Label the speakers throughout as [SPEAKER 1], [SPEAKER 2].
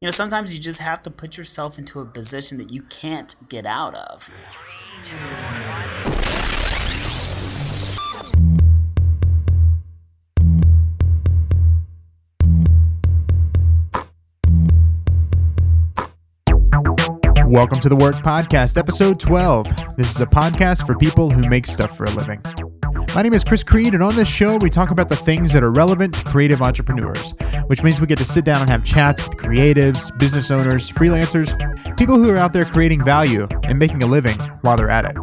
[SPEAKER 1] You know, sometimes you just have to put yourself into a position that you can't get out of.
[SPEAKER 2] Welcome to the Work Podcast, episode 12. This is a podcast for people who make stuff for a living. My name is Chris Creed, and on this show, we talk about the things that are relevant to creative entrepreneurs, which means we get to sit down and have chats with creatives, business owners, freelancers, people who are out there creating value and making a living while they're at it.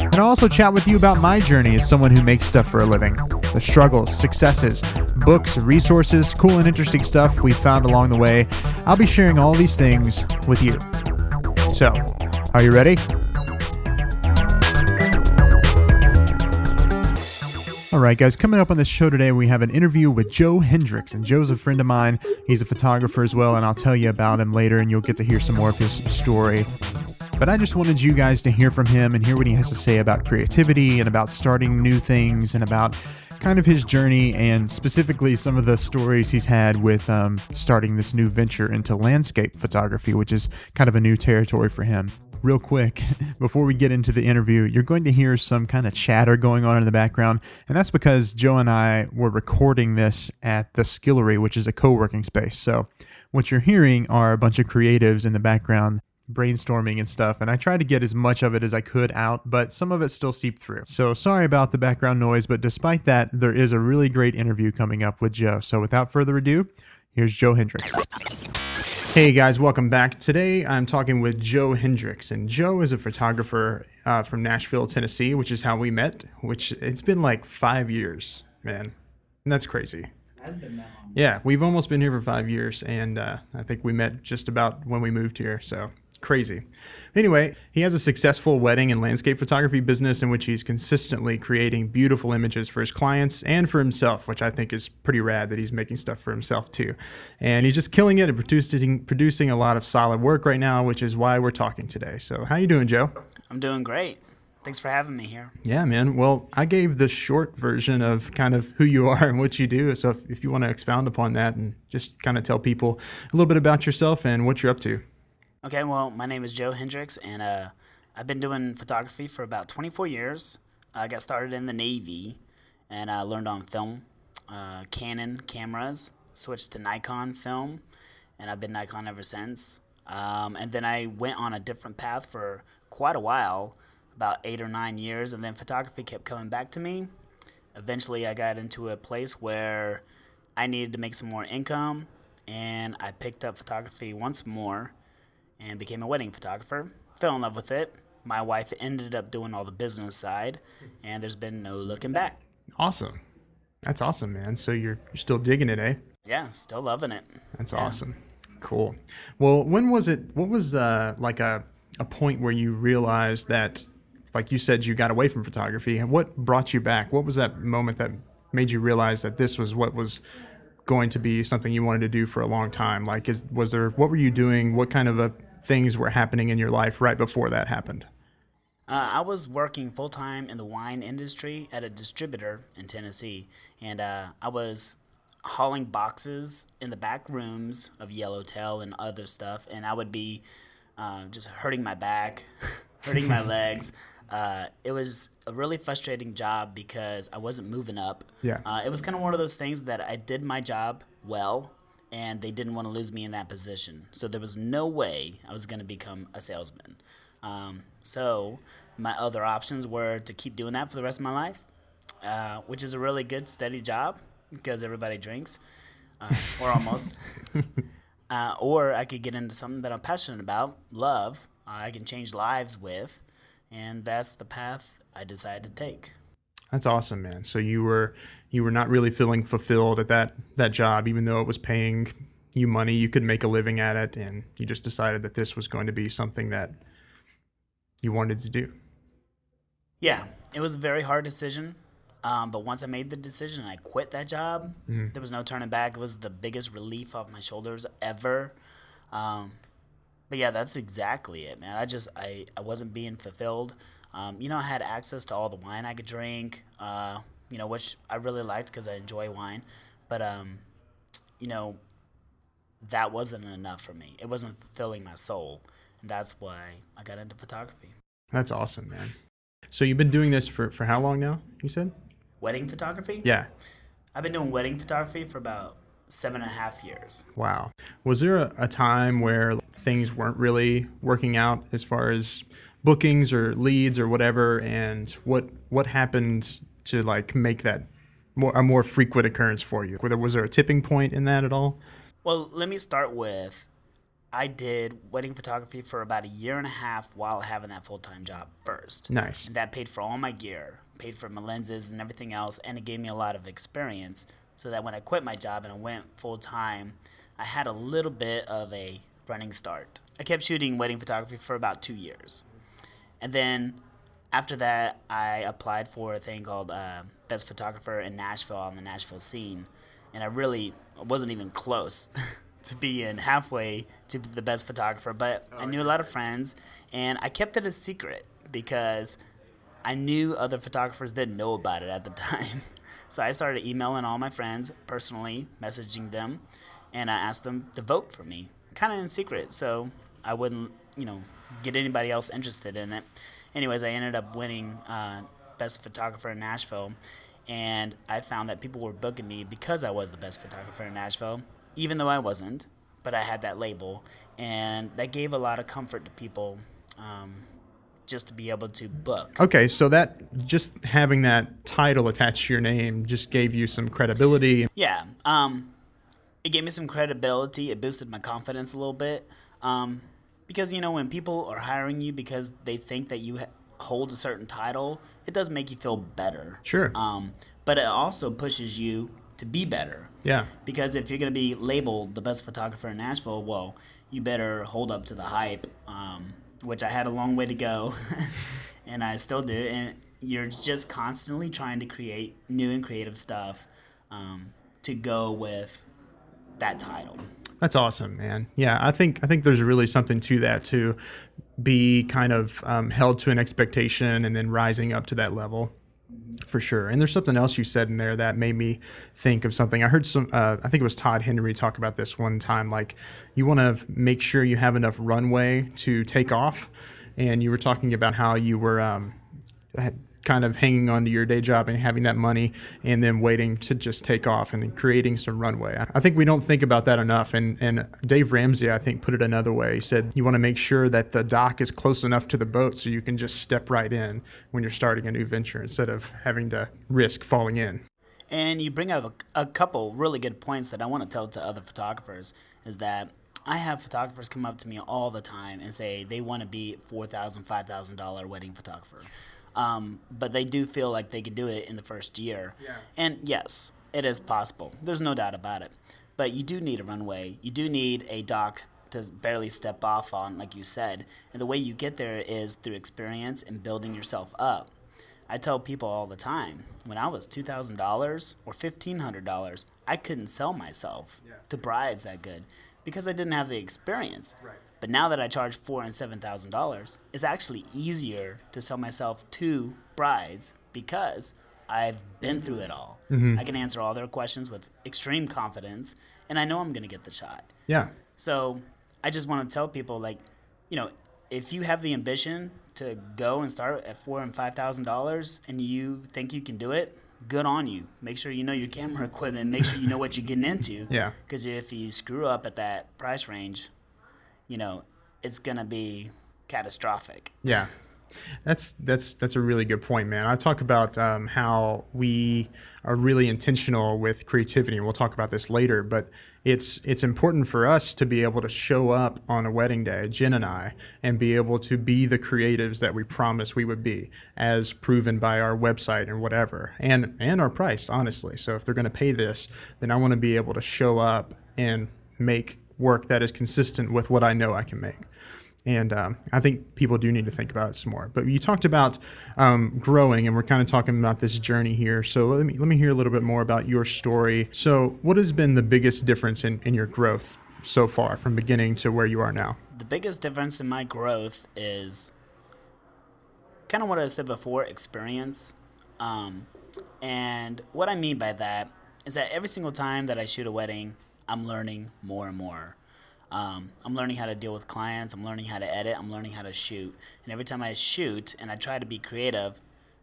[SPEAKER 2] And I'll also chat with you about my journey as someone who makes stuff for a living the struggles, successes, books, resources, cool and interesting stuff we found along the way. I'll be sharing all these things with you. So, are you ready? Right, guys, coming up on this show today, we have an interview with Joe Hendricks. And Joe's a friend of mine. He's a photographer as well, and I'll tell you about him later, and you'll get to hear some more of his story. But I just wanted you guys to hear from him and hear what he has to say about creativity and about starting new things and about kind of his journey and specifically some of the stories he's had with um, starting this new venture into landscape photography, which is kind of a new territory for him real quick, before we get into the interview, you're going to hear some kind of chatter going on in the background. And that's because Joe and I were recording this at the Skillery, which is a co working space. So what you're hearing are a bunch of creatives in the background brainstorming and stuff, and I tried to get as much of it as I could out, but some of it still seeped through. So sorry about the background noise, but despite that, there is a really great interview coming up with Joe. So without further ado, here's Joe Hendricks. Hey guys, welcome back. Today I'm talking with Joe Hendricks, and Joe is a photographer uh, from Nashville, Tennessee, which is how we met. Which it's been like five years, man, and that's crazy. Yeah, we've almost been here for five years, and uh, I think we met just about when we moved here. So crazy. Anyway, he has a successful wedding and landscape photography business in which he's consistently creating beautiful images for his clients and for himself, which I think is pretty rad that he's making stuff for himself too. And he's just killing it and producing producing a lot of solid work right now, which is why we're talking today. So, how you doing, Joe?
[SPEAKER 1] I'm doing great. Thanks for having me here.
[SPEAKER 2] Yeah, man. Well, I gave the short version of kind of who you are and what you do. So, if, if you want to expound upon that and just kind of tell people a little bit about yourself and what you're up to.
[SPEAKER 1] Okay, well, my name is Joe Hendricks, and uh, I've been doing photography for about 24 years. I got started in the Navy, and I learned on film, uh, Canon cameras, switched to Nikon film, and I've been Nikon ever since. Um, and then I went on a different path for quite a while, about eight or nine years, and then photography kept coming back to me. Eventually, I got into a place where I needed to make some more income, and I picked up photography once more and became a wedding photographer. Fell in love with it. My wife ended up doing all the business side, and there's been no looking back.
[SPEAKER 2] Awesome. That's awesome, man. So you're you're still digging it, eh?
[SPEAKER 1] Yeah, still loving it.
[SPEAKER 2] That's yeah. awesome. Cool. Well, when was it? What was uh, like a a point where you realized that, like you said, you got away from photography? And what brought you back? What was that moment that made you realize that this was what was going to be something you wanted to do for a long time? Like, is was there? What were you doing? What kind of a things were happening in your life right before that happened?
[SPEAKER 1] Uh, I was working full time in the wine industry at a distributor in Tennessee, and uh, I was hauling boxes in the back rooms of Yellowtail and other stuff, and I would be uh, just hurting my back, hurting my legs. Uh, it was a really frustrating job because I wasn't moving up.
[SPEAKER 2] Yeah.
[SPEAKER 1] Uh, it was kind of one of those things that I did my job well, and they didn't want to lose me in that position. So there was no way I was going to become a salesman. Um, so my other options were to keep doing that for the rest of my life, uh, which is a really good, steady job because everybody drinks, uh, or almost. uh, or I could get into something that I'm passionate about, love, I can change lives with, and that's the path I decided to take.
[SPEAKER 2] That's awesome, man. So you were you were not really feeling fulfilled at that that job, even though it was paying you money, you could make a living at it, and you just decided that this was going to be something that you wanted to do.
[SPEAKER 1] Yeah, it was a very hard decision. Um, but once I made the decision and I quit that job, mm-hmm. there was no turning back. It was the biggest relief off my shoulders ever. Um, but yeah, that's exactly it, man. I just I, I wasn't being fulfilled. Um, you know, I had access to all the wine I could drink, uh, you know, which I really liked because I enjoy wine. But, um, you know, that wasn't enough for me. It wasn't fulfilling my soul. And that's why I got into photography.
[SPEAKER 2] That's awesome, man. So you've been doing this for, for how long now, you said?
[SPEAKER 1] Wedding photography?
[SPEAKER 2] Yeah.
[SPEAKER 1] I've been doing wedding photography for about seven and a half years.
[SPEAKER 2] Wow. Was there a, a time where things weren't really working out as far as bookings or leads or whatever? And what what happened to like make that more a more frequent occurrence for you? Whether was there a tipping point in that at all?
[SPEAKER 1] Well, let me start with I did wedding photography for about a year and a half while having that full time job first.
[SPEAKER 2] Nice.
[SPEAKER 1] And that paid for all my gear, paid for my lenses and everything else, and it gave me a lot of experience so that when I quit my job and I went full time, I had a little bit of a running start. I kept shooting wedding photography for about two years. And then after that, I applied for a thing called uh, Best Photographer in Nashville on the Nashville scene. And I really wasn't even close. to be in halfway to be the best photographer, but I knew a lot of friends and I kept it a secret because I knew other photographers didn't know about it at the time. So I started emailing all my friends personally, messaging them, and I asked them to vote for me, kind of in secret, so I wouldn't, you know, get anybody else interested in it. Anyways, I ended up winning uh, Best Photographer in Nashville, and I found that people were booking me because I was the best photographer in Nashville even though I wasn't, but I had that label, and that gave a lot of comfort to people. Um, just to be able to book.
[SPEAKER 2] Okay, so that just having that title attached to your name just gave you some credibility.
[SPEAKER 1] Yeah, um, it gave me some credibility. It boosted my confidence a little bit. Um, because you know when people are hiring you because they think that you ha- hold a certain title, it does make you feel better.
[SPEAKER 2] Sure.
[SPEAKER 1] Um, but it also pushes you to be better.
[SPEAKER 2] Yeah.
[SPEAKER 1] Because if you're going to be labeled the best photographer in Nashville, well, you better hold up to the hype, um, which I had a long way to go, and I still do. And you're just constantly trying to create new and creative stuff um, to go with that title.
[SPEAKER 2] That's awesome, man. Yeah, I think I think there's really something to that to be kind of um, held to an expectation and then rising up to that level for sure. And there's something else you said in there that made me think of something. I heard some, uh, I think it was Todd Henry talk about this one time. Like, you want to make sure you have enough runway to take off. And you were talking about how you were um, kind of hanging on to your day job and having that money and then waiting to just take off and creating some runway. I think we don't think about that enough. And, and Dave Ramsey, I think, put it another way. He said, You want to make sure that the dock is close enough to the boat so you can just step right in when you're starting a new venture instead of having to risk falling in.
[SPEAKER 1] And you bring up a, a couple really good points that I want to tell to other photographers is that I have photographers come up to me all the time and say they want to be $4,000, $5,000 wedding photographer. Um, but they do feel like they could do it in the first year. Yeah. And yes, it is possible. There's no doubt about it. But you do need a runway. You do need a dock to barely step off on, like you said. And the way you get there is through experience and building yourself up. I tell people all the time when I was $2,000 or $1,500, I couldn't sell myself yeah. to brides that good because I didn't have the experience. Right. But now that I charge four and seven thousand dollars, it's actually easier to sell myself to brides because I've been through it all. Mm-hmm. I can answer all their questions with extreme confidence, and I know I'm going to get the shot.
[SPEAKER 2] Yeah.
[SPEAKER 1] So I just want to tell people, like, you know, if you have the ambition to go and start at four and five thousand dollars, and you think you can do it, good on you. Make sure you know your camera equipment. Make sure you know what you're getting into.
[SPEAKER 2] Yeah.
[SPEAKER 1] Because if you screw up at that price range, you know, it's gonna be catastrophic.
[SPEAKER 2] Yeah. That's that's that's a really good point, man. I talk about um, how we are really intentional with creativity, and we'll talk about this later. But it's it's important for us to be able to show up on a wedding day, Jen and I, and be able to be the creatives that we promised we would be, as proven by our website and whatever, and and our price, honestly. So if they're going to pay this, then I want to be able to show up and make work that is consistent with what I know I can make. And um, I think people do need to think about it some more. But you talked about um, growing, and we're kind of talking about this journey here. So let me let me hear a little bit more about your story. So, what has been the biggest difference in, in your growth so far, from beginning to where you are now?
[SPEAKER 1] The biggest difference in my growth is kind of what I said before: experience. Um, and what I mean by that is that every single time that I shoot a wedding, I'm learning more and more. Um, I'm learning how to deal with clients. I'm learning how to edit. I'm learning how to shoot. And every time I shoot and I try to be creative,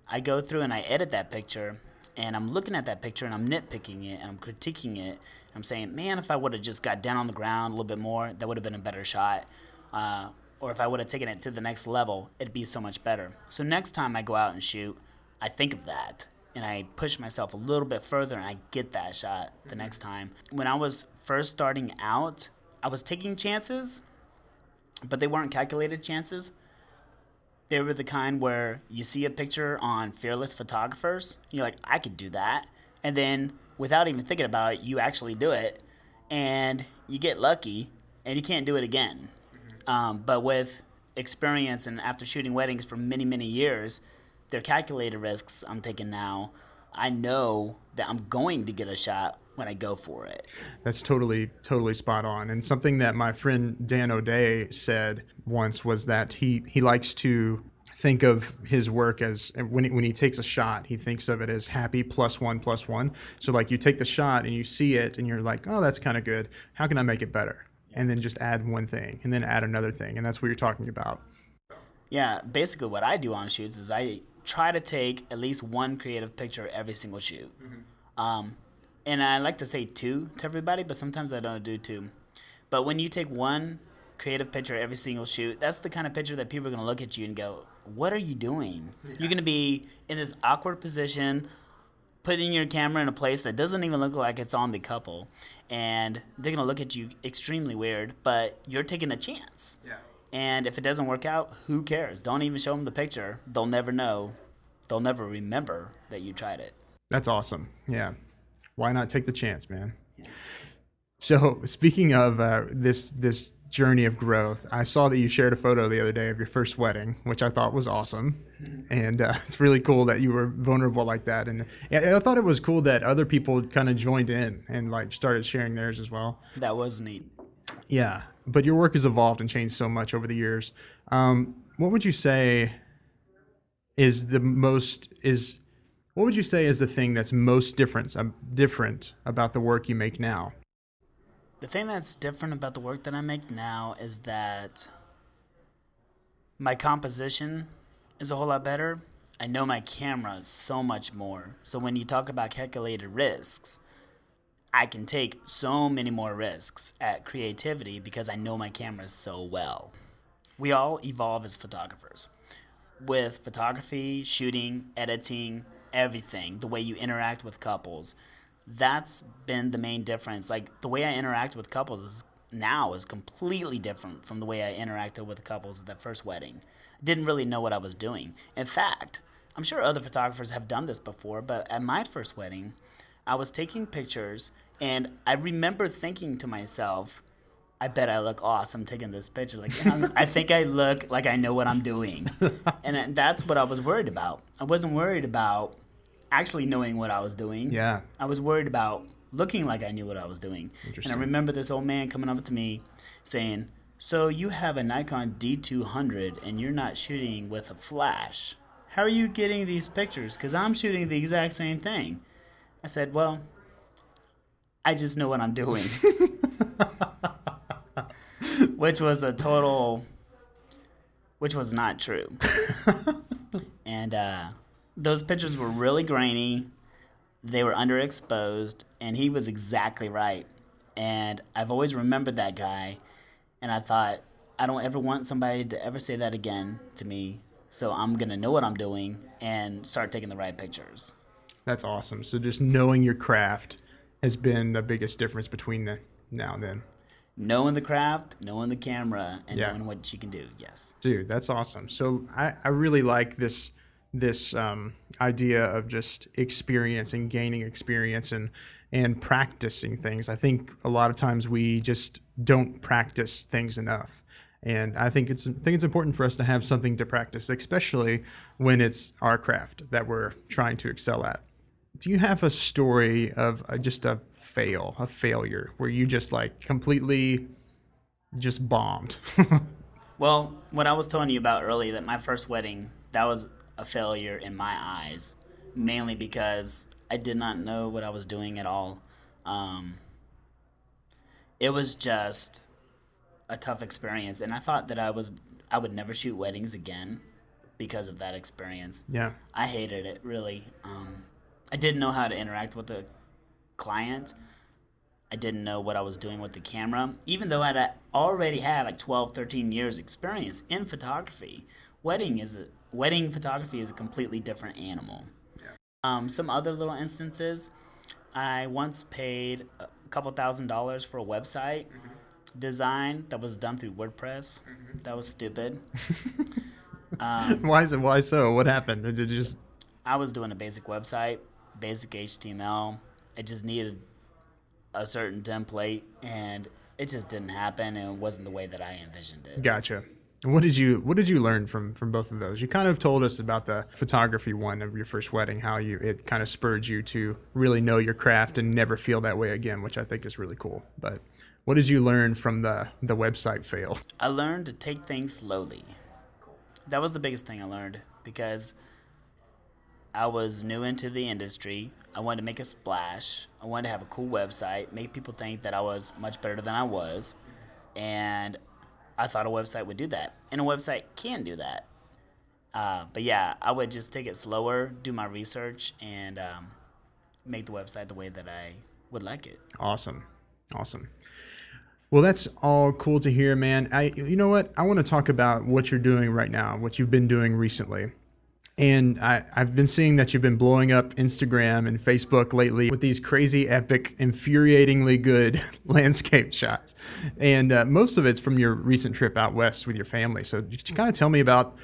[SPEAKER 1] I go through and I edit that picture and I'm looking at that picture and I'm nitpicking it and I'm critiquing it. I'm saying, man, if I would have just got down on the ground a little bit more, that would have been a better shot. Uh, or if I would have taken it to the next level, it'd be so much better. So next time I go out and shoot, I think of that and I push myself a little bit further and I get that shot the next time. When I was first starting out, I was taking chances, but they weren't calculated chances. They were the kind where you see a picture on fearless photographers, you're like, I could do that. And then without even thinking about it, you actually do it and you get lucky and you can't do it again. Um, but with experience and after shooting weddings for many, many years, they're calculated risks I'm taking now. I know that I'm going to get a shot when I go for it.
[SPEAKER 2] That's totally, totally spot on. And something that my friend Dan O'Day said once was that he, he likes to think of his work as when he, when he takes a shot, he thinks of it as happy plus one plus one. So like you take the shot and you see it and you're like, oh, that's kind of good. How can I make it better? And then just add one thing and then add another thing. And that's what you're talking about.
[SPEAKER 1] Yeah, basically what I do on shoots is I try to take at least one creative picture every single shoot. Mm-hmm. Um, and I like to say two to everybody, but sometimes I don't do two. But when you take one creative picture every single shoot, that's the kind of picture that people are going to look at you and go, What are you doing? Yeah. You're going to be in this awkward position, putting your camera in a place that doesn't even look like it's on the couple. And they're going to look at you extremely weird, but you're taking a chance. Yeah. And if it doesn't work out, who cares? Don't even show them the picture. They'll never know. They'll never remember that you tried it.
[SPEAKER 2] That's awesome. Yeah. Why not take the chance, man? Yeah. So, speaking of uh, this this journey of growth, I saw that you shared a photo the other day of your first wedding, which I thought was awesome, and uh, it's really cool that you were vulnerable like that. And I thought it was cool that other people kind of joined in and like started sharing theirs as well.
[SPEAKER 1] That was neat.
[SPEAKER 2] Yeah, but your work has evolved and changed so much over the years. Um, what would you say is the most is what would you say is the thing that's most different um, different about the work you make now?
[SPEAKER 1] The thing that's different about the work that I make now is that my composition is a whole lot better. I know my camera so much more. So when you talk about calculated risks, I can take so many more risks at creativity because I know my cameras so well. We all evolve as photographers. With photography, shooting, editing, everything, the way you interact with couples, that's been the main difference. Like the way I interact with couples now is completely different from the way I interacted with couples at that first wedding. Didn't really know what I was doing. In fact, I'm sure other photographers have done this before, but at my first wedding, I was taking pictures, and I remember thinking to myself, I bet I look awesome taking this picture. Like, I think I look like I know what I'm doing. and that's what I was worried about. I wasn't worried about actually knowing what I was doing.
[SPEAKER 2] Yeah.
[SPEAKER 1] I was worried about looking like I knew what I was doing. And I remember this old man coming up to me saying, So you have a Nikon D200 and you're not shooting with a flash. How are you getting these pictures? Because I'm shooting the exact same thing. I said, Well, I just know what I'm doing. which was a total, which was not true. and uh, those pictures were really grainy. They were underexposed, and he was exactly right. And I've always remembered that guy. And I thought, I don't ever want somebody to ever say that again to me. So I'm going to know what I'm doing and start taking the right pictures.
[SPEAKER 2] That's awesome. So just knowing your craft has been the biggest difference between the now and then.
[SPEAKER 1] Knowing the craft, knowing the camera, and yeah. knowing what you can do. Yes.
[SPEAKER 2] Dude, that's awesome. So I, I really like this this um, idea of just experience and gaining experience and and practicing things. I think a lot of times we just don't practice things enough. And I think it's I think it's important for us to have something to practice, especially when it's our craft that we're trying to excel at do you have a story of uh, just a fail, a failure, where you just like completely just bombed?
[SPEAKER 1] well, what I was telling you about earlier, that my first wedding, that was a failure in my eyes, mainly because I did not know what I was doing at all. Um, it was just a tough experience, and I thought that I was I would never shoot weddings again because of that experience.
[SPEAKER 2] Yeah.
[SPEAKER 1] I hated it really. Um, I didn't know how to interact with the client. I didn't know what I was doing with the camera. Even though I'd uh, already had like 12, 13 years experience in photography, wedding is a wedding photography is a completely different animal. Um, some other little instances, I once paid a couple thousand dollars for a website design that was done through WordPress. That was stupid.
[SPEAKER 2] Why is it? Why so? What happened? Did it just?
[SPEAKER 1] I was doing a basic website, basic HTML. It just needed a certain template, and it just didn't happen, and it wasn't the way that I envisioned it.
[SPEAKER 2] Gotcha. What did you What did you learn from from both of those? You kind of told us about the photography one of your first wedding, how you it kind of spurred you to really know your craft and never feel that way again, which I think is really cool. But what did you learn from the the website fail?
[SPEAKER 1] I learned to take things slowly. That was the biggest thing I learned because I was new into the industry. I wanted to make a splash. I wanted to have a cool website, make people think that I was much better than I was. And I thought a website would do that. And a website can do that. Uh, but yeah, I would just take it slower, do my research, and um, make the website the way that I would like it.
[SPEAKER 2] Awesome. Awesome. Well, that's all cool to hear, man. I you know what? I want to talk about what you're doing right now, what you've been doing recently. And I, I've been seeing that you've been blowing up Instagram and Facebook lately with these crazy, epic, infuriatingly good landscape shots. And uh, most of it's from your recent trip out west with your family. So, could you kind of tell me about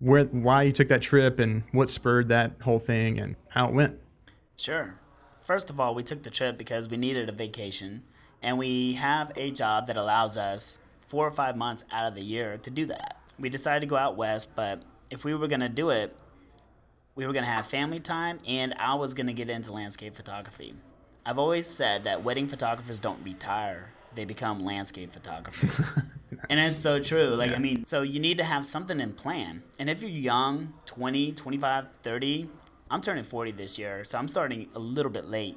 [SPEAKER 2] where, why you took that trip and what spurred that whole thing and how it went?
[SPEAKER 1] Sure. First of all, we took the trip because we needed a vacation, and we have a job that allows us four or five months out of the year to do that. We decided to go out west, but if we were going to do it, we were going to have family time, and I was going to get into landscape photography. I've always said that wedding photographers don't retire, they become landscape photographers. And it's so true. Like, I mean, so you need to have something in plan. And if you're young, 20, 25, 30, I'm turning 40 this year, so I'm starting a little bit late.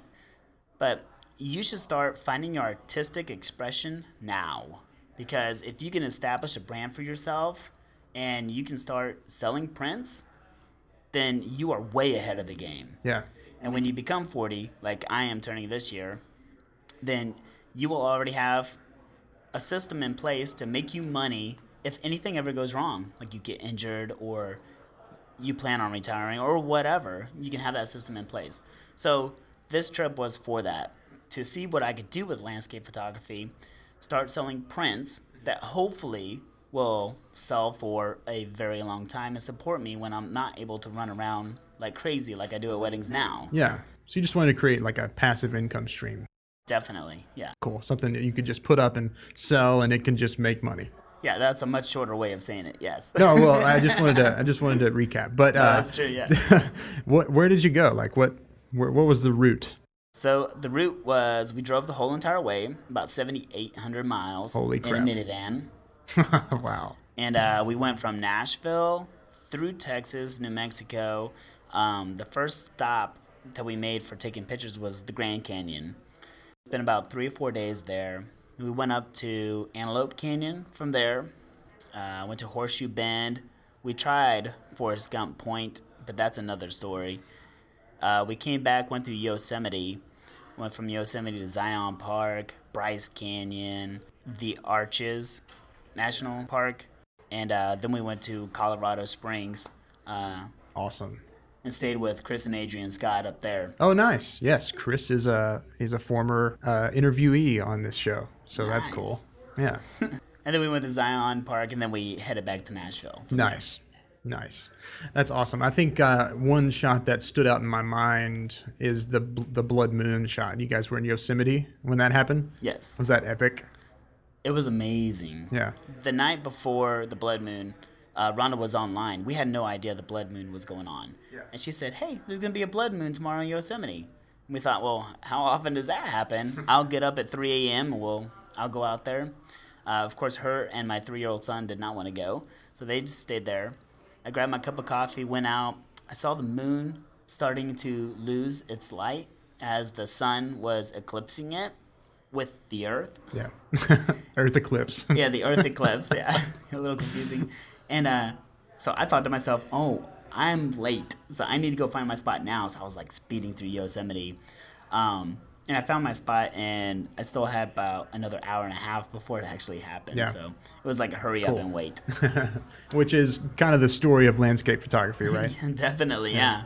[SPEAKER 1] But you should start finding your artistic expression now. Because if you can establish a brand for yourself and you can start selling prints, then you are way ahead of the game.
[SPEAKER 2] Yeah.
[SPEAKER 1] And when you become 40, like I am turning this year, then you will already have a system in place to make you money if anything ever goes wrong, like you get injured or you plan on retiring or whatever, you can have that system in place. So this trip was for that to see what I could do with landscape photography, start selling prints that hopefully will sell for a very long time and support me when I'm not able to run around like crazy like I do at weddings now.
[SPEAKER 2] Yeah. So you just wanted to create like a passive income stream.
[SPEAKER 1] Definitely. Yeah.
[SPEAKER 2] Cool. Something that you could just put up and sell and it can just make money.
[SPEAKER 1] Yeah, that's a much shorter way of saying it. Yes.
[SPEAKER 2] No, well, I just wanted to I just wanted to recap. But uh,
[SPEAKER 1] that's true, yeah.
[SPEAKER 2] what where did you go? Like what where, what was the route?
[SPEAKER 1] So the route was we drove the whole entire way, about 7,800 miles
[SPEAKER 2] Holy
[SPEAKER 1] in a minivan.
[SPEAKER 2] wow.
[SPEAKER 1] And uh, we went from Nashville through Texas, New Mexico. Um, the first stop that we made for taking pictures was the Grand Canyon. Spent about three or four days there. We went up to Antelope Canyon from there. Uh, went to Horseshoe Bend. We tried Forrest Gump Point, but that's another story. Uh, we came back, went through Yosemite, went from Yosemite to Zion Park, Bryce Canyon, the Arches National Park, and uh, then we went to Colorado Springs uh,
[SPEAKER 2] Awesome.
[SPEAKER 1] and stayed with Chris and Adrian Scott up there.
[SPEAKER 2] Oh, nice. Yes, Chris is a he's a former uh, interviewee on this show, so that's cool. Yeah.
[SPEAKER 1] And then we went to Zion Park, and then we headed back to Nashville.
[SPEAKER 2] Nice. Nice. That's awesome. I think uh, one shot that stood out in my mind is the the blood moon shot. You guys were in Yosemite when that happened.
[SPEAKER 1] Yes,
[SPEAKER 2] Was that epic?
[SPEAKER 1] It was amazing.
[SPEAKER 2] Yeah.
[SPEAKER 1] The night before the blood moon, uh, Rhonda was online. We had no idea the blood moon was going on.
[SPEAKER 2] Yeah.
[SPEAKER 1] And she said, Hey, there's going to be a blood moon tomorrow in Yosemite. And we thought, Well, how often does that happen? I'll get up at 3 a.m. and we'll, I'll go out there. Uh, of course, her and my three year old son did not want to go. So they just stayed there. I grabbed my cup of coffee, went out. I saw the moon starting to lose its light as the sun was eclipsing it with the Earth.
[SPEAKER 2] Yeah. Earth eclipse.
[SPEAKER 1] Yeah, the Earth eclipse. Yeah, a little confusing. And uh, so I thought to myself, oh, I'm late, so I need to go find my spot now. So I was like speeding through Yosemite. Um, and I found my spot, and I still had about another hour and a half before it actually happened.
[SPEAKER 2] Yeah.
[SPEAKER 1] So it was like a hurry up and wait.
[SPEAKER 2] Which is kind of the story of landscape photography, right?
[SPEAKER 1] Definitely, yeah.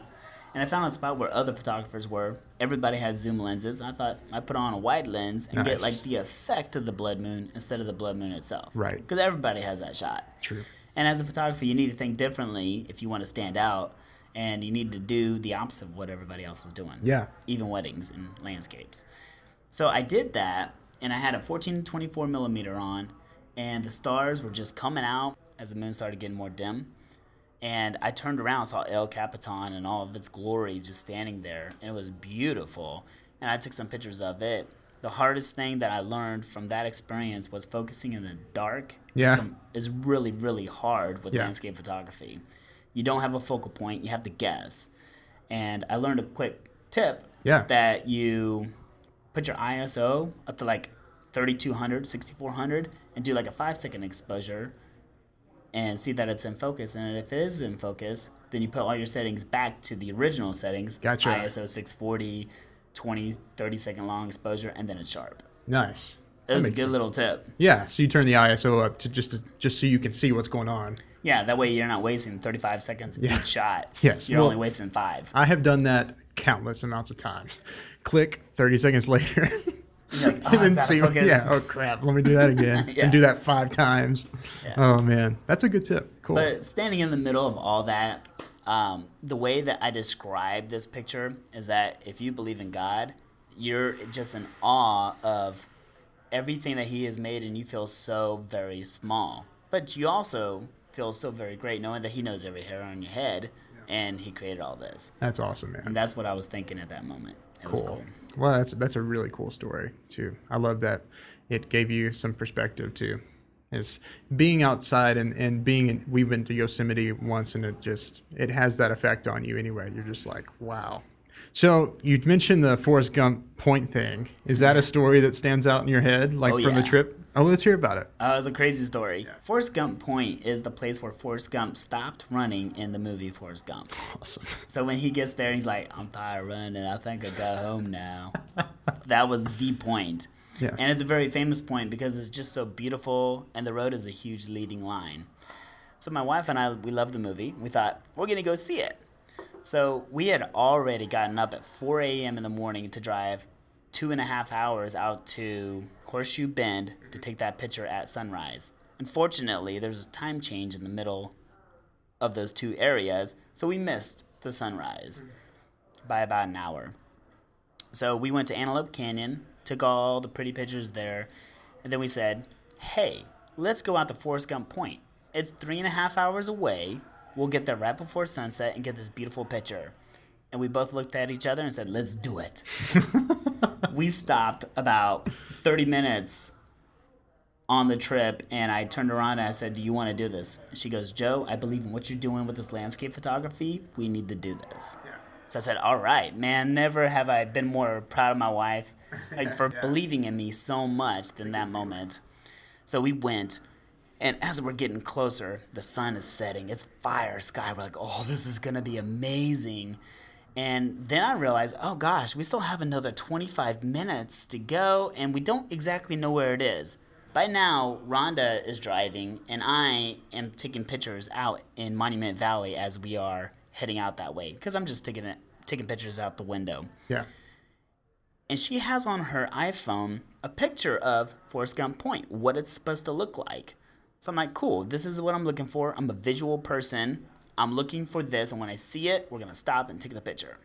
[SPEAKER 1] And I found a spot where other photographers were. Everybody had zoom lenses. I thought I put on a wide lens and get like the effect of the blood moon instead of the blood moon itself.
[SPEAKER 2] Right.
[SPEAKER 1] Because everybody has that shot.
[SPEAKER 2] True.
[SPEAKER 1] And as a photographer, you need to think differently if you want to stand out, and you need to do the opposite of what everybody else is doing.
[SPEAKER 2] Yeah.
[SPEAKER 1] Even weddings and landscapes. So I did that, and I had a 14 24 millimeter on, and the stars were just coming out as the moon started getting more dim. And I turned around, saw El Capitan and all of its glory just standing there, and it was beautiful. And I took some pictures of it. The hardest thing that I learned from that experience was focusing in the dark.
[SPEAKER 2] Yeah.
[SPEAKER 1] Is, com- is really, really hard with
[SPEAKER 2] Yeah.
[SPEAKER 1] landscape photography. You don't have a focal point, you have to guess. And I learned a quick tip
[SPEAKER 2] Yeah.
[SPEAKER 1] that you put your ISO up to like 3200, 6400, and do like a five second exposure and see that it's in focus. And if it is in focus, then you put all your settings back to the original settings
[SPEAKER 2] Gotcha.
[SPEAKER 1] ISO 640, 20, 30 second long exposure, and then it's sharp.
[SPEAKER 2] Nice.
[SPEAKER 1] It
[SPEAKER 2] That
[SPEAKER 1] was a good
[SPEAKER 2] sense.
[SPEAKER 1] little tip.
[SPEAKER 2] Yeah, so you turn the ISO up to just to, just so you can see what's going on.
[SPEAKER 1] Yeah, that way you're not wasting 35 seconds
[SPEAKER 2] Yeah.
[SPEAKER 1] each shot.
[SPEAKER 2] Yes,
[SPEAKER 1] You're
[SPEAKER 2] well-
[SPEAKER 1] only wasting five.
[SPEAKER 2] I have done that countless amounts of times. Click 30 seconds later.
[SPEAKER 1] Like, oh,
[SPEAKER 2] and then
[SPEAKER 1] it's out of
[SPEAKER 2] see, yeah, oh crap, let me do that again.
[SPEAKER 1] Yeah.
[SPEAKER 2] And do that five times.
[SPEAKER 1] Yeah.
[SPEAKER 2] Oh man, that's a good tip. Cool.
[SPEAKER 1] But standing in the middle of all that, um, the way that I describe this picture is that if you believe in God, you're just in awe of everything that He has made, and you feel so very small. But you also feel so very great knowing that He knows every hair on your head, and He created all this.
[SPEAKER 2] that's awesome, man.
[SPEAKER 1] And that's what I was thinking at that moment. It was
[SPEAKER 2] Cool. Well, that's that's a really cool story too. I love that it gave you some perspective too. Is being outside and, and being in, we've been to Yosemite once and it just it has that effect on you anyway. You're just like, wow. So you mentioned the Forrest Gump point thing. Is that a story that stands out in your head, like
[SPEAKER 1] Oh,
[SPEAKER 2] from the trip? Oh, let's hear about it.
[SPEAKER 1] Uh, it was a crazy story. Forrest Gump Point is the place where Forrest Gump stopped running in the movie Forrest Gump.
[SPEAKER 2] Awesome.
[SPEAKER 1] So when he gets there, he's like, I'm tired of running. I think I got home now. that was the point.
[SPEAKER 2] Yeah.
[SPEAKER 1] And it's a very famous point because it's just so beautiful and the road is a huge leading line. So my wife and I, we loved the movie. We thought, we're going to go see it. So we had already gotten up at 4 a.m. in the morning to drive two and a half hours out to Horseshoe Bend to take that picture at sunrise. Unfortunately, there's a time change in the middle of those two areas, so we missed the sunrise hmm. by about an hour. So we went to Antelope Canyon, took all the pretty pictures there, and then we said, hey, let's go out to Forrest Gump Point. It's three and a half hours away. We'll get there right before sunset and get this beautiful picture. And we both looked at each other and said, let's do it. we stopped about 30 minutes on the trip and I turned around and I said, Do you want to do this? And she goes, Joe, I believe in what you're doing with this landscape photography. We need to do this. So I said, All right, man, never have I been more proud of my wife like for believing in me so much than that moment. So we went and as we're getting closer, the sun is setting. It's fire sky. We're like, oh, this is going to be amazing. And then I realized, oh gosh, we still have another 25 minutes to go, and we don't exactly know where it is. By now, Rhonda is driving, and I am taking pictures out in Monument Valley as we are heading out that way, because I'm just taking it, taking pictures out the window
[SPEAKER 2] Yeah.
[SPEAKER 1] and she has on her iPhone a picture of Forrest Gump Point, what it's supposed to look like. So I'm like, cool, this is what I'm looking for. I'm a visual person. I'm looking for this, and when I see it, we're gonna stop and take the picture.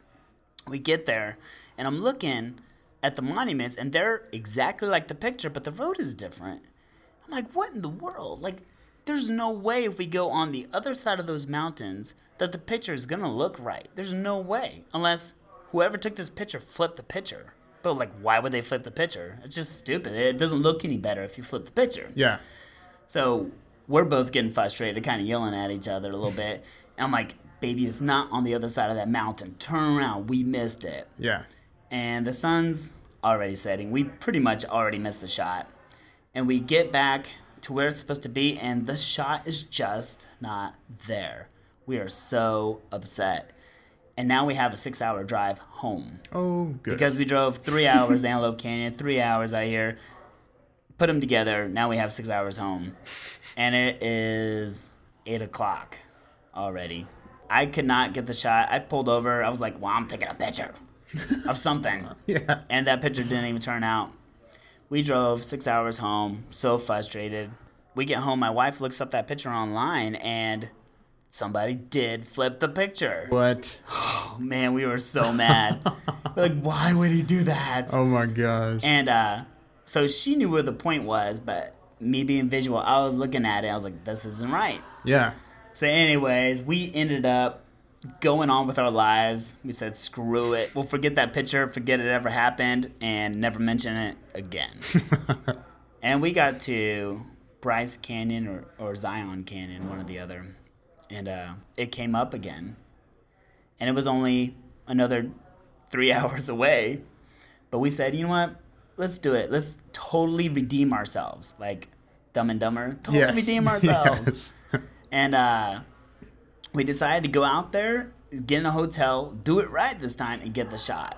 [SPEAKER 1] We get there, and I'm looking at the monuments, and they're exactly like the picture, but the road is different. I'm like, what in the world? Like, there's no way if we go on the other side of those mountains that the picture is gonna look right. There's no way, unless whoever took this picture flipped the picture. But like, why would they flip the picture? It's just stupid. It doesn't look any better if you flip the picture.
[SPEAKER 2] Yeah.
[SPEAKER 1] So we're both getting frustrated, kind of yelling at each other a little bit. And I'm like, baby, it's not on the other side of that mountain. Turn around. We missed it
[SPEAKER 2] Yeah.
[SPEAKER 1] and the sun's already setting. We pretty much already missed the shot. And we get back to where it's supposed to be, and the shot is just not there. We are so upset. And now we have a six hour drive home.
[SPEAKER 2] Oh, good.
[SPEAKER 1] Because we drove three hours to Antelope Canyon, three hours out here, put them together. Now we have six hours home. And it is eight o'clock already. I could not get the shot. I pulled over. I was like, well, I'm taking a picture of something.
[SPEAKER 2] yeah.
[SPEAKER 1] And that picture didn't even turn out. We drove six hours home, so frustrated. We get home, my wife looks up that picture online, and somebody did flip the picture.
[SPEAKER 2] What?
[SPEAKER 1] Oh, man, we were so mad. We're like, why would he do that?
[SPEAKER 2] Oh my gosh.
[SPEAKER 1] And uh, so she knew where the point was, but me being visual, I was looking at it. I was like, this isn't right.
[SPEAKER 2] yeah.
[SPEAKER 1] So, anyways, we ended up going on with our lives. We said, screw it. We'll forget that picture, forget it ever happened, and never mention it again. and we got to Bryce Canyon or, or Zion Canyon, one or the other. And uh, it came up again. And it was only another three hours away. But we said, you know what? Let's do it. Let's totally redeem ourselves. Like Dumb and Dumber. Totally
[SPEAKER 2] Yes.
[SPEAKER 1] redeem ourselves.
[SPEAKER 2] Yes.
[SPEAKER 1] And uh, we decided to go out there, get in a hotel, do it right this time, and get the shot.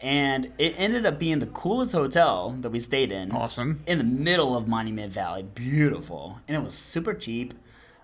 [SPEAKER 1] And it ended up being the coolest hotel that we stayed in.
[SPEAKER 2] Awesome.
[SPEAKER 1] In the middle of Monument Valley. Beautiful. And it was super cheap.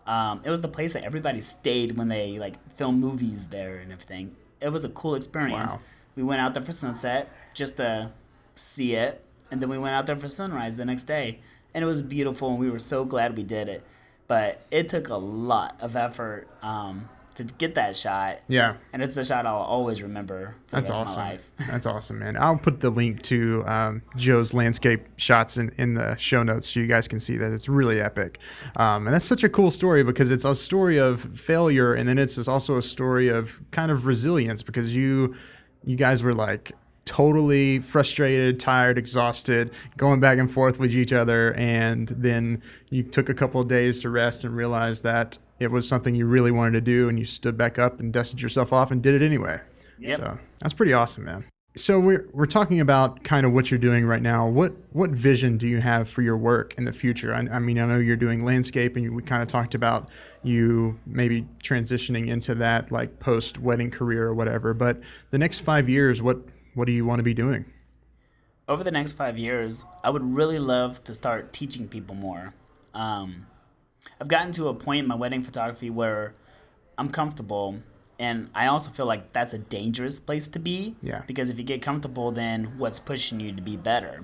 [SPEAKER 1] Um, it was the place that everybody stayed when they like film movies there and everything. It was a cool experience.
[SPEAKER 2] Wow.
[SPEAKER 1] We went out there for sunset just to see it, and then we went out there for sunrise the next day, and it was beautiful, and we were so glad we did it. But it took a lot of effort um, to get that shot,
[SPEAKER 2] Yeah.
[SPEAKER 1] and it's a shot I'll always remember
[SPEAKER 2] That's awesome.
[SPEAKER 1] of my life.
[SPEAKER 2] That's awesome, man. I'll put the link to um, Joe's landscape shots in, in the show notes so you guys can see that. It's really epic. Um, and that's such a cool story because it's a story of failure and then it's also a story of kind of resilience because you you guys were like totally frustrated, tired, exhausted, going back and forth with each other and then you took a couple of days to rest and realized that it was something you really wanted to do and you stood back up and dusted yourself off and did it anyway.
[SPEAKER 1] Yep.
[SPEAKER 2] So that's pretty awesome, man. So we're we're talking about kind of what you're doing right now. What what vision do you have for your work in the future? I, I mean, I know you're doing landscape, and you, we kind of talked about you maybe transitioning into that like post wedding career or whatever. But the next five years, what what do you want to be doing?
[SPEAKER 1] over the next five years, I would really love to start teaching people more. Um, I've gotten to a point in my wedding photography where I'm comfortable, and I also feel like that's a dangerous place to be.
[SPEAKER 2] Yeah.
[SPEAKER 1] Because if you get comfortable, then what's pushing you to be better?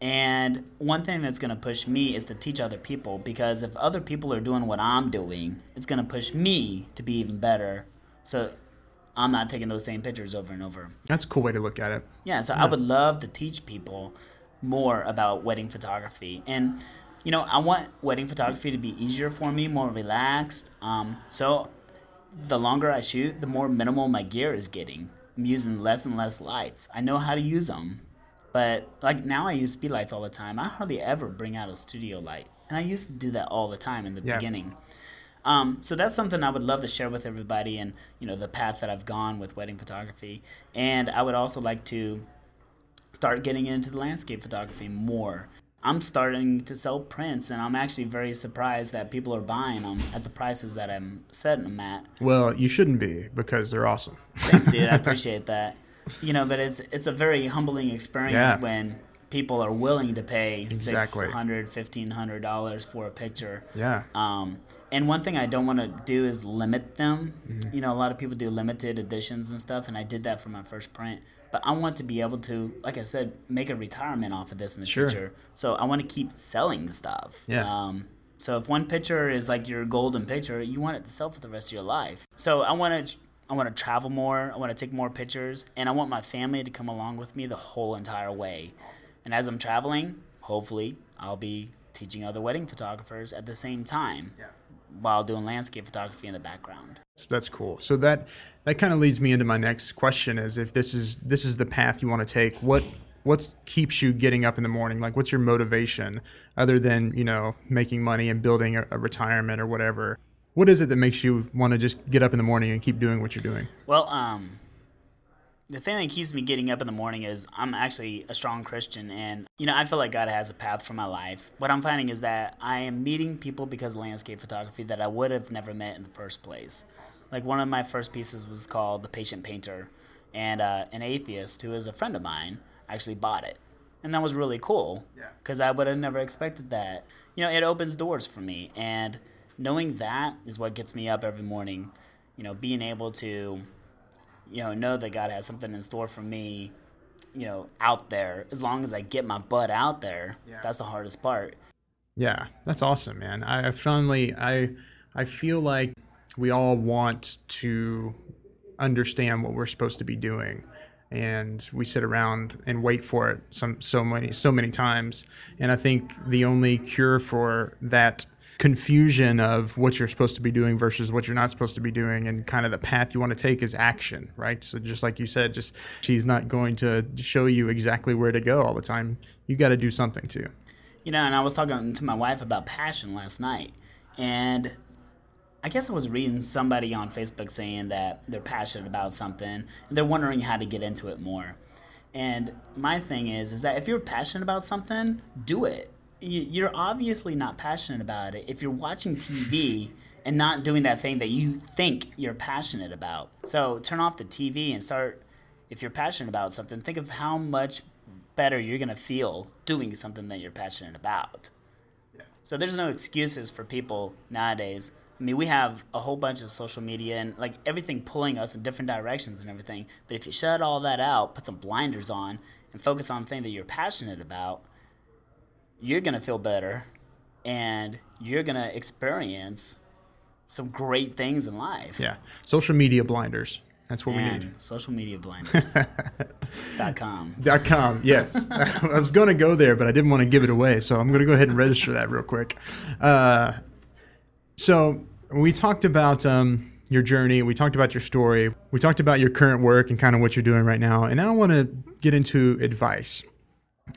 [SPEAKER 1] And one thing that's going to push me is to teach other people because if other people are doing what I'm doing, it's going to push me to be even better. So I'm not taking those same pictures over and over.
[SPEAKER 2] That's a cool way to look at it.
[SPEAKER 1] Yeah, so I would love to teach people more about wedding photography. And, you know, I want wedding photography to be easier for me, more relaxed. Um, so the longer I shoot, the more minimal my gear is getting. I'm using less and less lights. I know how to use them. But, like, now I use speed lights all the time. I hardly ever bring out a studio light. And I used to do that all the time in the
[SPEAKER 2] Yeah.
[SPEAKER 1] beginning. Um, so that's something I would love to share with everybody, and you know the path that I've gone with wedding photography. And I would also like to start getting into the landscape photography more. I'm starting to sell prints, and I'm actually very surprised that people are buying them at the prices that I'm setting them at.
[SPEAKER 2] Well, you shouldn't be because they're awesome.
[SPEAKER 1] Thanks, dude. I appreciate that. You know, but it's it's a very humbling experience
[SPEAKER 2] Yeah.
[SPEAKER 1] when people are willing to pay
[SPEAKER 2] Exactly.
[SPEAKER 1] six hundred, fifteen hundred dollars for a picture.
[SPEAKER 2] Yeah.
[SPEAKER 1] Um, and one thing I don't want to do is limit them.
[SPEAKER 2] Mm-hmm.
[SPEAKER 1] You know, a lot of people do limited editions and stuff, and I did that for my first print. But I want to be able to, like I said, make a retirement off of this in the
[SPEAKER 2] Sure.
[SPEAKER 1] future. So I want to keep selling stuff.
[SPEAKER 2] Yeah.
[SPEAKER 1] Um, so if one picture is like your golden picture, you want it to sell for the rest of your life. So I want to. I want to travel more. I want to take more pictures, and I want my family to come along with me the whole entire way. And as I'm traveling, hopefully, I'll be teaching other wedding photographers at the same time while doing landscape photography in the background.
[SPEAKER 2] That's- That's cool. So that that kind of leads me into my next question: is if this is this is the path you want to take, what what keeps you getting up in the morning? Like, what's your motivation other than you know making money and building a, a retirement or whatever? What is it that makes you want to just get up in the morning and keep doing what you're doing?
[SPEAKER 1] Well, um, the thing that keeps me getting up in the morning is I'm actually a strong Christian and you know I feel like God has a path for my life. What I'm finding is that I am meeting people because of landscape photography that I would have never met in the first place. Like one of my first pieces was called The Patient Painter and uh, an atheist who is a friend of mine actually bought it. And that was really cool because I would have never expected that. You know, it opens doors for me and knowing that is what gets me up every morning. You know, being able to you know, know that God has something in store for me, you know, out there. As long as I get my butt out there, yeah. that's the hardest part.
[SPEAKER 2] Yeah, that's awesome, man. I finally, I, I feel like we all want to understand what we're supposed to be doing and we sit around and wait for it some so many so many times and i think the only cure for that confusion of what you're supposed to be doing versus what you're not supposed to be doing and kind of the path you want to take is action right? So just like you said just she's not going to show you exactly where to go all the time. You got to do something too.
[SPEAKER 1] You know and i was talking to my wife about passion last night and I guess I was reading somebody on Facebook saying that they're passionate about something and they're wondering how to get into it more. And my thing is, is that if you're passionate about something, do it you're obviously not passionate about it if you're watching TV and not doing that thing that you think you're passionate about. So turn off the TV and start. If you're passionate about something, think of how much better you're gonna feel doing something that you're passionate about. Yeah. So there's no excuses for people nowadays. I mean, we have a whole bunch of social media and like everything pulling us in different directions and everything. But if you shut all that out, put some blinders on, and focus on the thing that you're passionate about, you're going to feel better and you're going to experience some great things in life.
[SPEAKER 2] Yeah. Social media blinders. That's what we need.
[SPEAKER 1] Social media blinders. dot com.
[SPEAKER 2] Dot com. Yes, I was going to go there, but I didn't want to give it away, so I'm going to go ahead and register that real quick. Uh, so we talked about um, your journey. We talked about your story. We talked about your current work and kind of what you're doing right now. And now I want to get into advice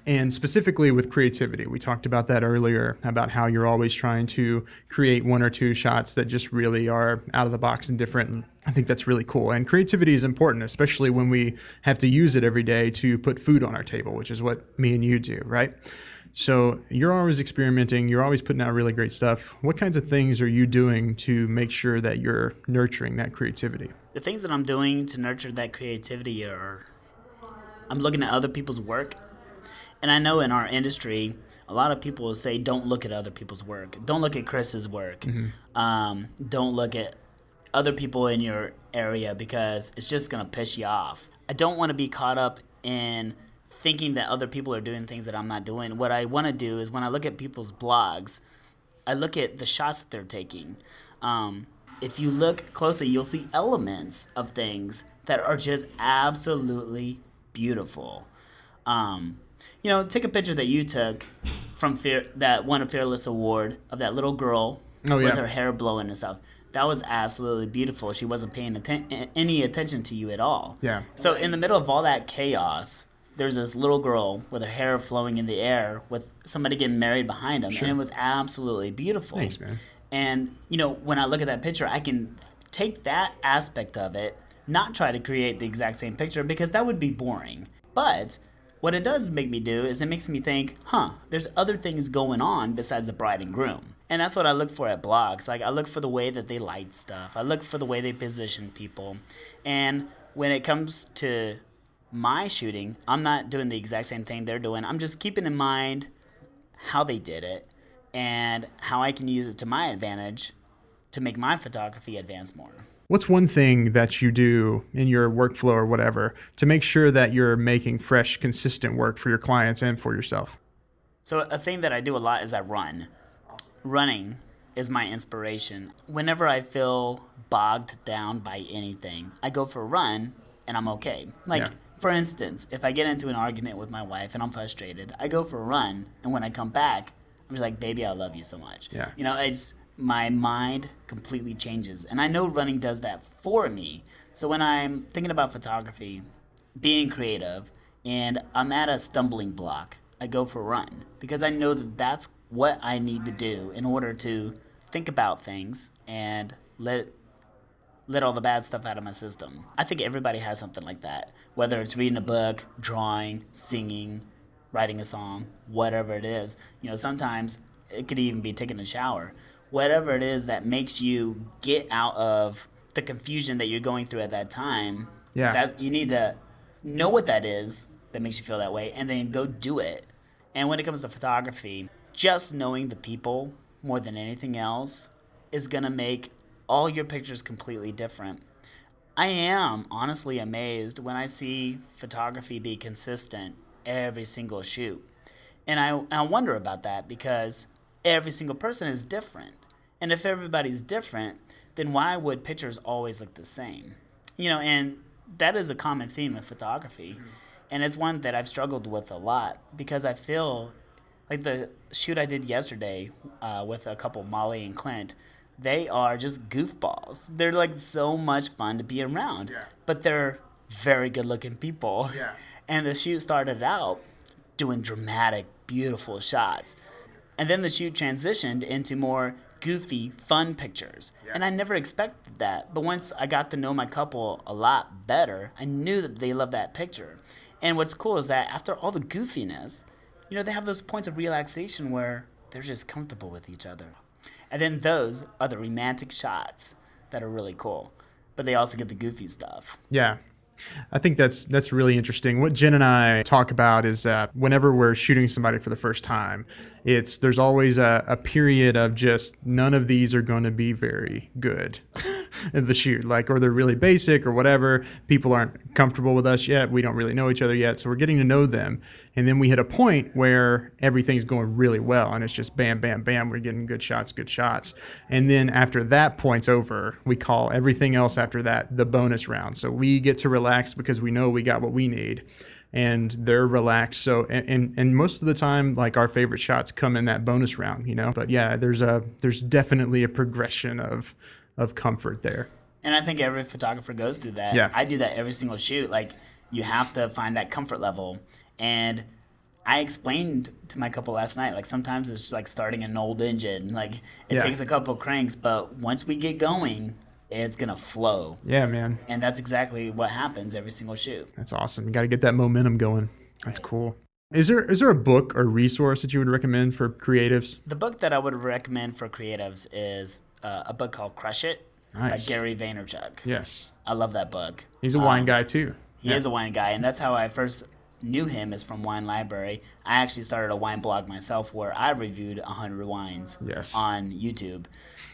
[SPEAKER 2] and specifically with creativity. We talked about that earlier about how you're always trying to create one or two shots that just really are out of the box and different. And I think that's really cool. And creativity is important, especially when we have to use it every day to put food on our table, which is what me and you do, right? So you're always experimenting, you're always putting out really great stuff. What kinds of things are you doing to make sure that you're nurturing that creativity?
[SPEAKER 1] The things that I'm doing to nurture that creativity are I'm looking at other people's work and I know in our industry, a lot of people will say, don't look at other people's work. Don't look at Chris's work. Mm-hmm. Um, don't look at other people in your area because it's just going to piss you off. I don't want to be caught up in thinking that other people are doing things that I'm not doing. What I want to do is when I look at people's blogs, I look at the shots that they're taking. Um, if you look closely, you'll see elements of things that are just absolutely beautiful. Um, you know, take a picture that you took from Fear that won a Fearless Award of that little girl oh, with her hair blowing and stuff. That was absolutely beautiful. She wasn't paying atten- any attention to you at all.
[SPEAKER 2] Yeah.
[SPEAKER 1] So in the middle of all that chaos, there's this little girl with her hair flowing in the air with somebody getting married behind them, sure. and it was absolutely beautiful.
[SPEAKER 2] Thanks, man.
[SPEAKER 1] And you know, when I look at that picture, I can take that aspect of it, not try to create the exact same picture because that would be boring. But what it does make me do is it makes me think, huh, there's other things going on besides the bride and groom. And that's what I look for at blogs. Like I look for the way that they light stuff. I look for the way they position people. And when it comes to my shooting, I'm not doing the exact same thing they're doing. I'm just keeping in mind how they did it and how I can use it to my advantage to make my photography advance more
[SPEAKER 2] what's one thing that you do in your workflow or whatever to make sure that you're making fresh, consistent work for your clients and for yourself?
[SPEAKER 1] So, a thing that I do a lot is I run. Running is my inspiration. Whenever I feel bogged down by anything, I go for a run and I'm okay. Like, yeah. for instance, if I get into an argument with my wife and I'm frustrated, I go for a run, and when I come back, I'm just like, baby, I love you so much.
[SPEAKER 2] Yeah.
[SPEAKER 1] You know, it's my mind completely changes. And I know running does that for me. So when I'm thinking about photography, being creative, and I'm at a stumbling block, I go for a run because I know that that's what I need to do in order to think about things and let let all the bad stuff out of my system. I think everybody has something like that, whether it's reading a book, drawing, singing, writing a song, whatever it is. You know, sometimes it could even be taking a shower. Whatever it is that makes you get out of the confusion that you're going through at that time.
[SPEAKER 2] Yeah.
[SPEAKER 1] That you need to know what that is that makes you feel that way and then go do it. And when it comes to photography, just knowing the people more than anything else is going to make all your pictures completely different. I am honestly amazed when I see photography be consistent every single shoot. And I, I wonder about that because every single person is different. And if everybody's different, then why would pictures always look the same? You know, and that is a common theme of photography. And it's one that I've struggled with a lot because I feel like the shoot I did yesterday uh, with a couple, Molly and Clint, they are just goofballs. They're like so much fun to be around,
[SPEAKER 2] Yeah.
[SPEAKER 1] but they're very good looking people.
[SPEAKER 2] Yeah.
[SPEAKER 1] And the shoot started out doing dramatic, beautiful shots. And then the shoot transitioned into more goofy, fun pictures. And I never expected that. But once I got to know my couple a lot better, I knew that they loved that picture. And what's cool is that after all the goofiness, you know, they have those points of relaxation where they're just comfortable with each other. And then those are the romantic shots that are really cool. But they also get the goofy stuff.
[SPEAKER 2] Yeah. I think that's that's really interesting. What Jen and I talk about is that whenever we're shooting somebody for the first time, it's there's always a, a period of just none of these are going to be very good in the shoot, like or they're really basic or whatever. People aren't comfortable with us yet. We don't really know each other yet, so we're getting to know them. And then we hit a point where everything's going really well, and it's just bam, bam, bam. We're getting good shots, good shots. And then after that point's over, we call everything else after that the bonus round. So we get to relax because we know we got what we need and they're relaxed. So and, and and most of the time, like our favorite shots come in that bonus round, you know. But yeah, there's a there's definitely a progression of of comfort there.
[SPEAKER 1] And I think every photographer goes through that.
[SPEAKER 2] Yeah.
[SPEAKER 1] I do that every single shoot. Like you have to find that comfort level. And I explained to my couple last night, like sometimes it's like starting an old engine. Like it
[SPEAKER 2] Yeah.
[SPEAKER 1] takes a couple cranks, but once we get going, it's gonna flow.
[SPEAKER 2] Yeah, man,
[SPEAKER 1] And that's exactly what happens every single shoot.
[SPEAKER 2] that's awesome. You got to get that momentum going. That's cool. Is there is there a book or resource that you would recommend for creatives?
[SPEAKER 1] The book that I would recommend for creatives is uh, a book called Crush It
[SPEAKER 2] Nice.
[SPEAKER 1] by Gary Vaynerchuk.
[SPEAKER 2] Yes,
[SPEAKER 1] I love that book.
[SPEAKER 2] he's a wine guy too.
[SPEAKER 1] He is a wine guy, and that's how I first knew him is from Wine Library. I actually started a wine blog myself where I reviewed 100 wines
[SPEAKER 2] Yes.
[SPEAKER 1] on YouTube,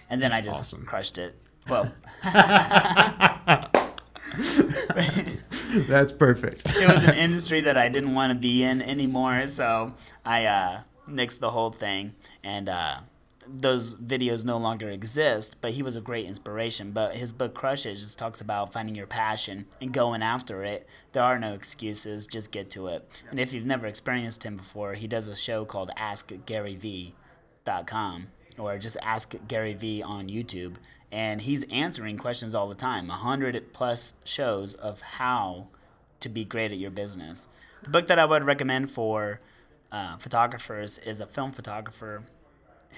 [SPEAKER 1] and then I just
[SPEAKER 2] awesome.
[SPEAKER 1] crushed it. Well,
[SPEAKER 2] That's perfect.
[SPEAKER 1] it was an industry that I didn't want to be in anymore, so I uh, nixed the whole thing, and uh, those videos no longer exist. But he was a great inspiration. But his book Crush It just talks about finding your passion and going after it. There are no excuses; just get to it. And if you've never experienced him before, he does a show called AskGaryV.com or just Ask Gary V on YouTube, and he's answering questions all the time. A hundred plus shows of how to be great at your business. The book that I would recommend for uh, photographers is a film photographer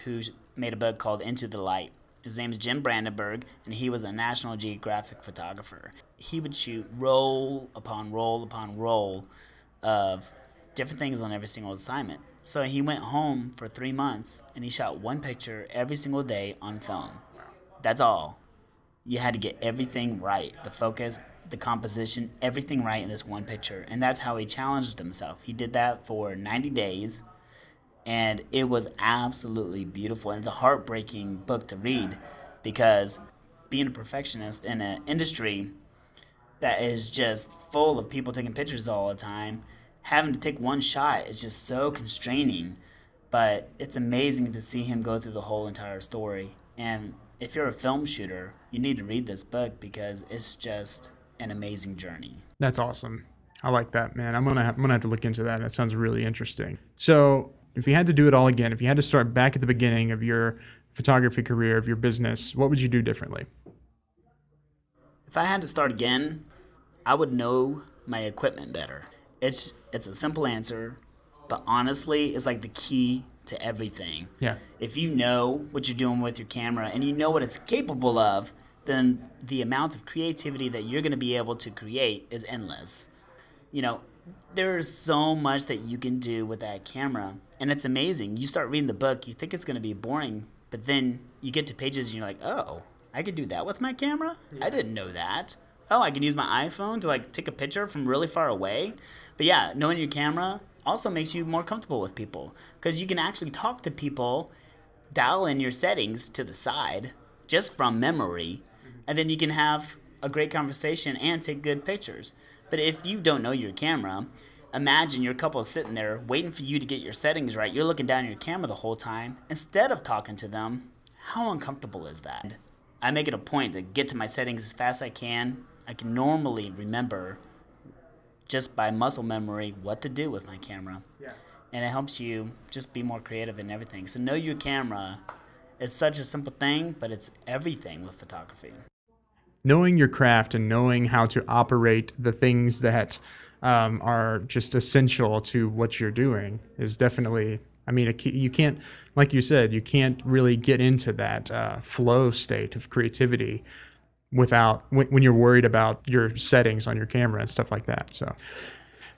[SPEAKER 1] who made a book called Into the Light. His name is Jim Brandenburg, and he was a National Geographic photographer. He would shoot roll upon roll upon roll of different things on every single assignment. So he went home for three months and he shot one picture every single day on film. That's all. You had to get everything right the focus, the composition, everything right in this one picture. And that's how he challenged himself. He did that for 90 days and it was absolutely beautiful. And it's a heartbreaking book to read because being a perfectionist in an industry that is just full of people taking pictures all the time, having to take one shot is just so constraining. But it's amazing to see him go through the whole entire story. And if you're a film shooter, you need to read this book because it's just an amazing journey.
[SPEAKER 2] That's awesome. I like that, man. I'm gonna have, I'm gonna have to look into that. That sounds really interesting. So, if you had to do it all again, if you had to start back at the beginning of your photography career, of your business, what would you do differently?
[SPEAKER 1] If I had to start again, I would know my equipment better. It's it's a simple answer, but honestly, it's like the key to everything.
[SPEAKER 2] Yeah.
[SPEAKER 1] If you know what you're doing with your camera and you know what it's capable of, then the amount of creativity that you're going to be able to create is endless. You know, there's so much that you can do with that camera, and it's amazing. You start reading the book, you think it's going to be boring, but then you get to pages and you're like, oh, I could do that with my camera? Yeah. I didn't know that. Oh, I can use my iPhone to like take a picture from really far away. But yeah, knowing your camera also makes you more comfortable with people because you can actually talk to people, dial in your settings to the side just from memory, and then you can have a great conversation and take good pictures. But if you don't know your camera, imagine your couple sitting there waiting for you to get your settings right. You're looking down at your camera the whole time instead of talking to them. How uncomfortable is that? I make it a point to get to my settings as fast as I can. I can normally remember just by muscle memory what to do with my camera. Yeah. And it helps you just be more creative in everything. So know your camera is such a simple thing, but it's everything with photography.
[SPEAKER 2] Knowing your craft and knowing how to operate the things that um, are just essential to what you're doing is definitely. I mean, you can't, like you said, you can't really get into that uh, flow state of creativity without when, when you're worried about your settings on your camera and stuff like that. So,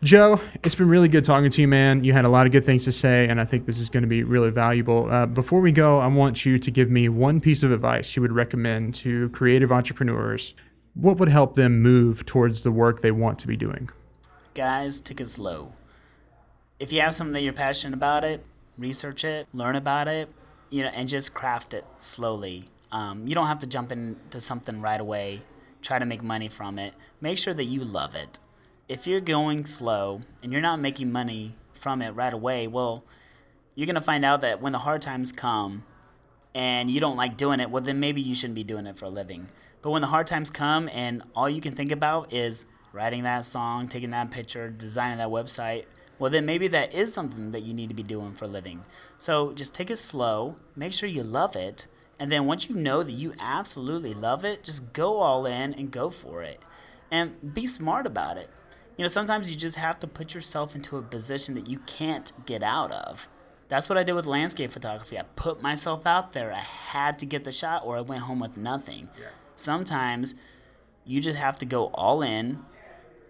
[SPEAKER 2] Joe, it's been really good talking to you, man. You had a lot of good things to say, and I think this is going to be really valuable. Uh, before we go, I want you to give me one piece of advice you would recommend to creative entrepreneurs. What would help them move towards the work they want to be doing?
[SPEAKER 1] Guys, take it slow. If you have something that you're passionate about it, research it, learn about it, you know, and just craft it slowly. Um, you don't have to jump into something right away, try to make money from it. Make sure that you love it. If you're going slow and you're not making money from it right away, well, you're going to find out that when the hard times come and you don't like doing it, well, then maybe you shouldn't be doing it for a living. But when the hard times come and all you can think about is writing that song, taking that picture, designing that website, well, then maybe that is something that you need to be doing for a living. So just take it slow, make sure you love it, and then once you know that you absolutely love it, just go all in and go for it. And be smart about it. You know, sometimes you just have to put yourself into a position that you can't get out of. That's what I did with landscape photography. I put myself out there. I had to get the shot or I went home with nothing. Yeah. Sometimes you just have to go all in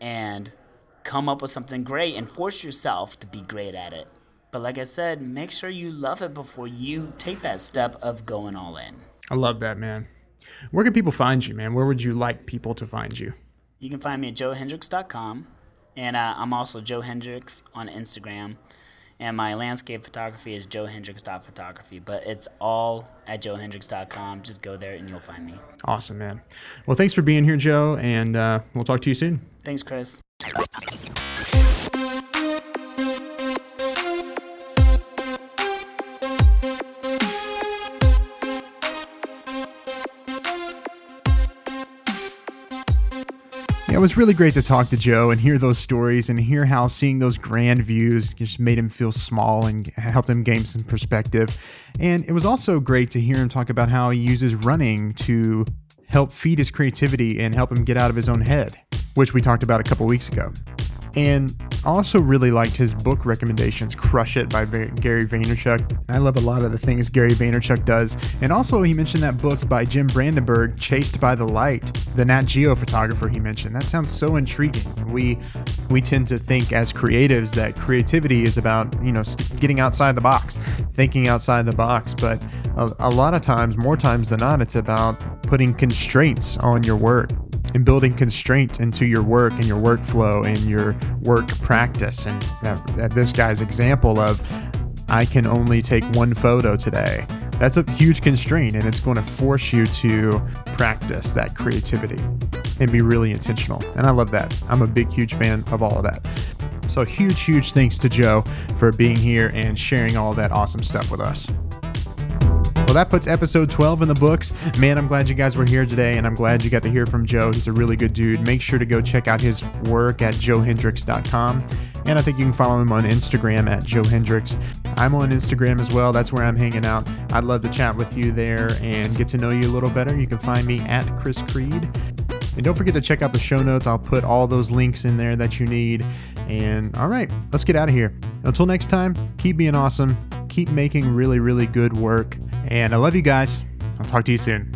[SPEAKER 1] and come up with something great and force yourself to be great at it. But like I said, make sure you love it before you take that step of going all in.
[SPEAKER 2] I love that, man. Where can people find you, man? Where would you like people to find you?
[SPEAKER 1] You can find me at joehendricks.com. And uh, I'm also Joe Hendricks on Instagram. And my landscape photography is joehendricks.photography. But it's all at joehendricks.com. Just go there and you'll find me.
[SPEAKER 2] Awesome, man. Well, thanks for being here, Joe. And uh, we'll talk to you soon.
[SPEAKER 1] Thanks, Chris.
[SPEAKER 2] Was really great to talk to Joe and hear those stories and hear how seeing those grand views just made him feel small and helped him gain some perspective. And it was also great to hear him talk about how he uses running to help feed his creativity and help him get out of his own head, which we talked about a couple weeks ago. And also really liked his book recommendations, Crush It by Gary Vaynerchuk. I love a lot of the things Gary Vaynerchuk does. And also, he mentioned that book by Jim Brandenburg, Chased by the Light, the Nat Geo photographer he mentioned. That sounds so intriguing. We we tend to think as creatives that creativity is about, you know, getting outside the box, thinking outside the box, but a, a lot of times, more times than not, it's about putting constraints on your work and building constraint into your work and your workflow and your work practice. And this guy's example of, I can only take one photo today. That's a huge constraint, and it's going to force you to practice that creativity and be really intentional. And I love that. I'm a big, huge fan of all of that. So, huge, huge thanks to Joe for being here and sharing all that awesome stuff with us. Well, that puts episode 12 in the books. Man, I'm glad you guys were here today, and I'm glad you got to hear from Joe. He's a really good dude. Make sure to go check out his work at joehendricks.com. And I think you can follow him on Instagram at Joe. I'm on Instagram as well. That's where I'm hanging out. I'd love to chat with you there and get to know you a little better. You can find me at Chris Creed. And don't forget to check out the show notes. I'll put all those links in there that you need. And all right, let's get out of here. Until next time, keep being awesome keep making really, really good work. And I love you guys. I'll talk to you soon.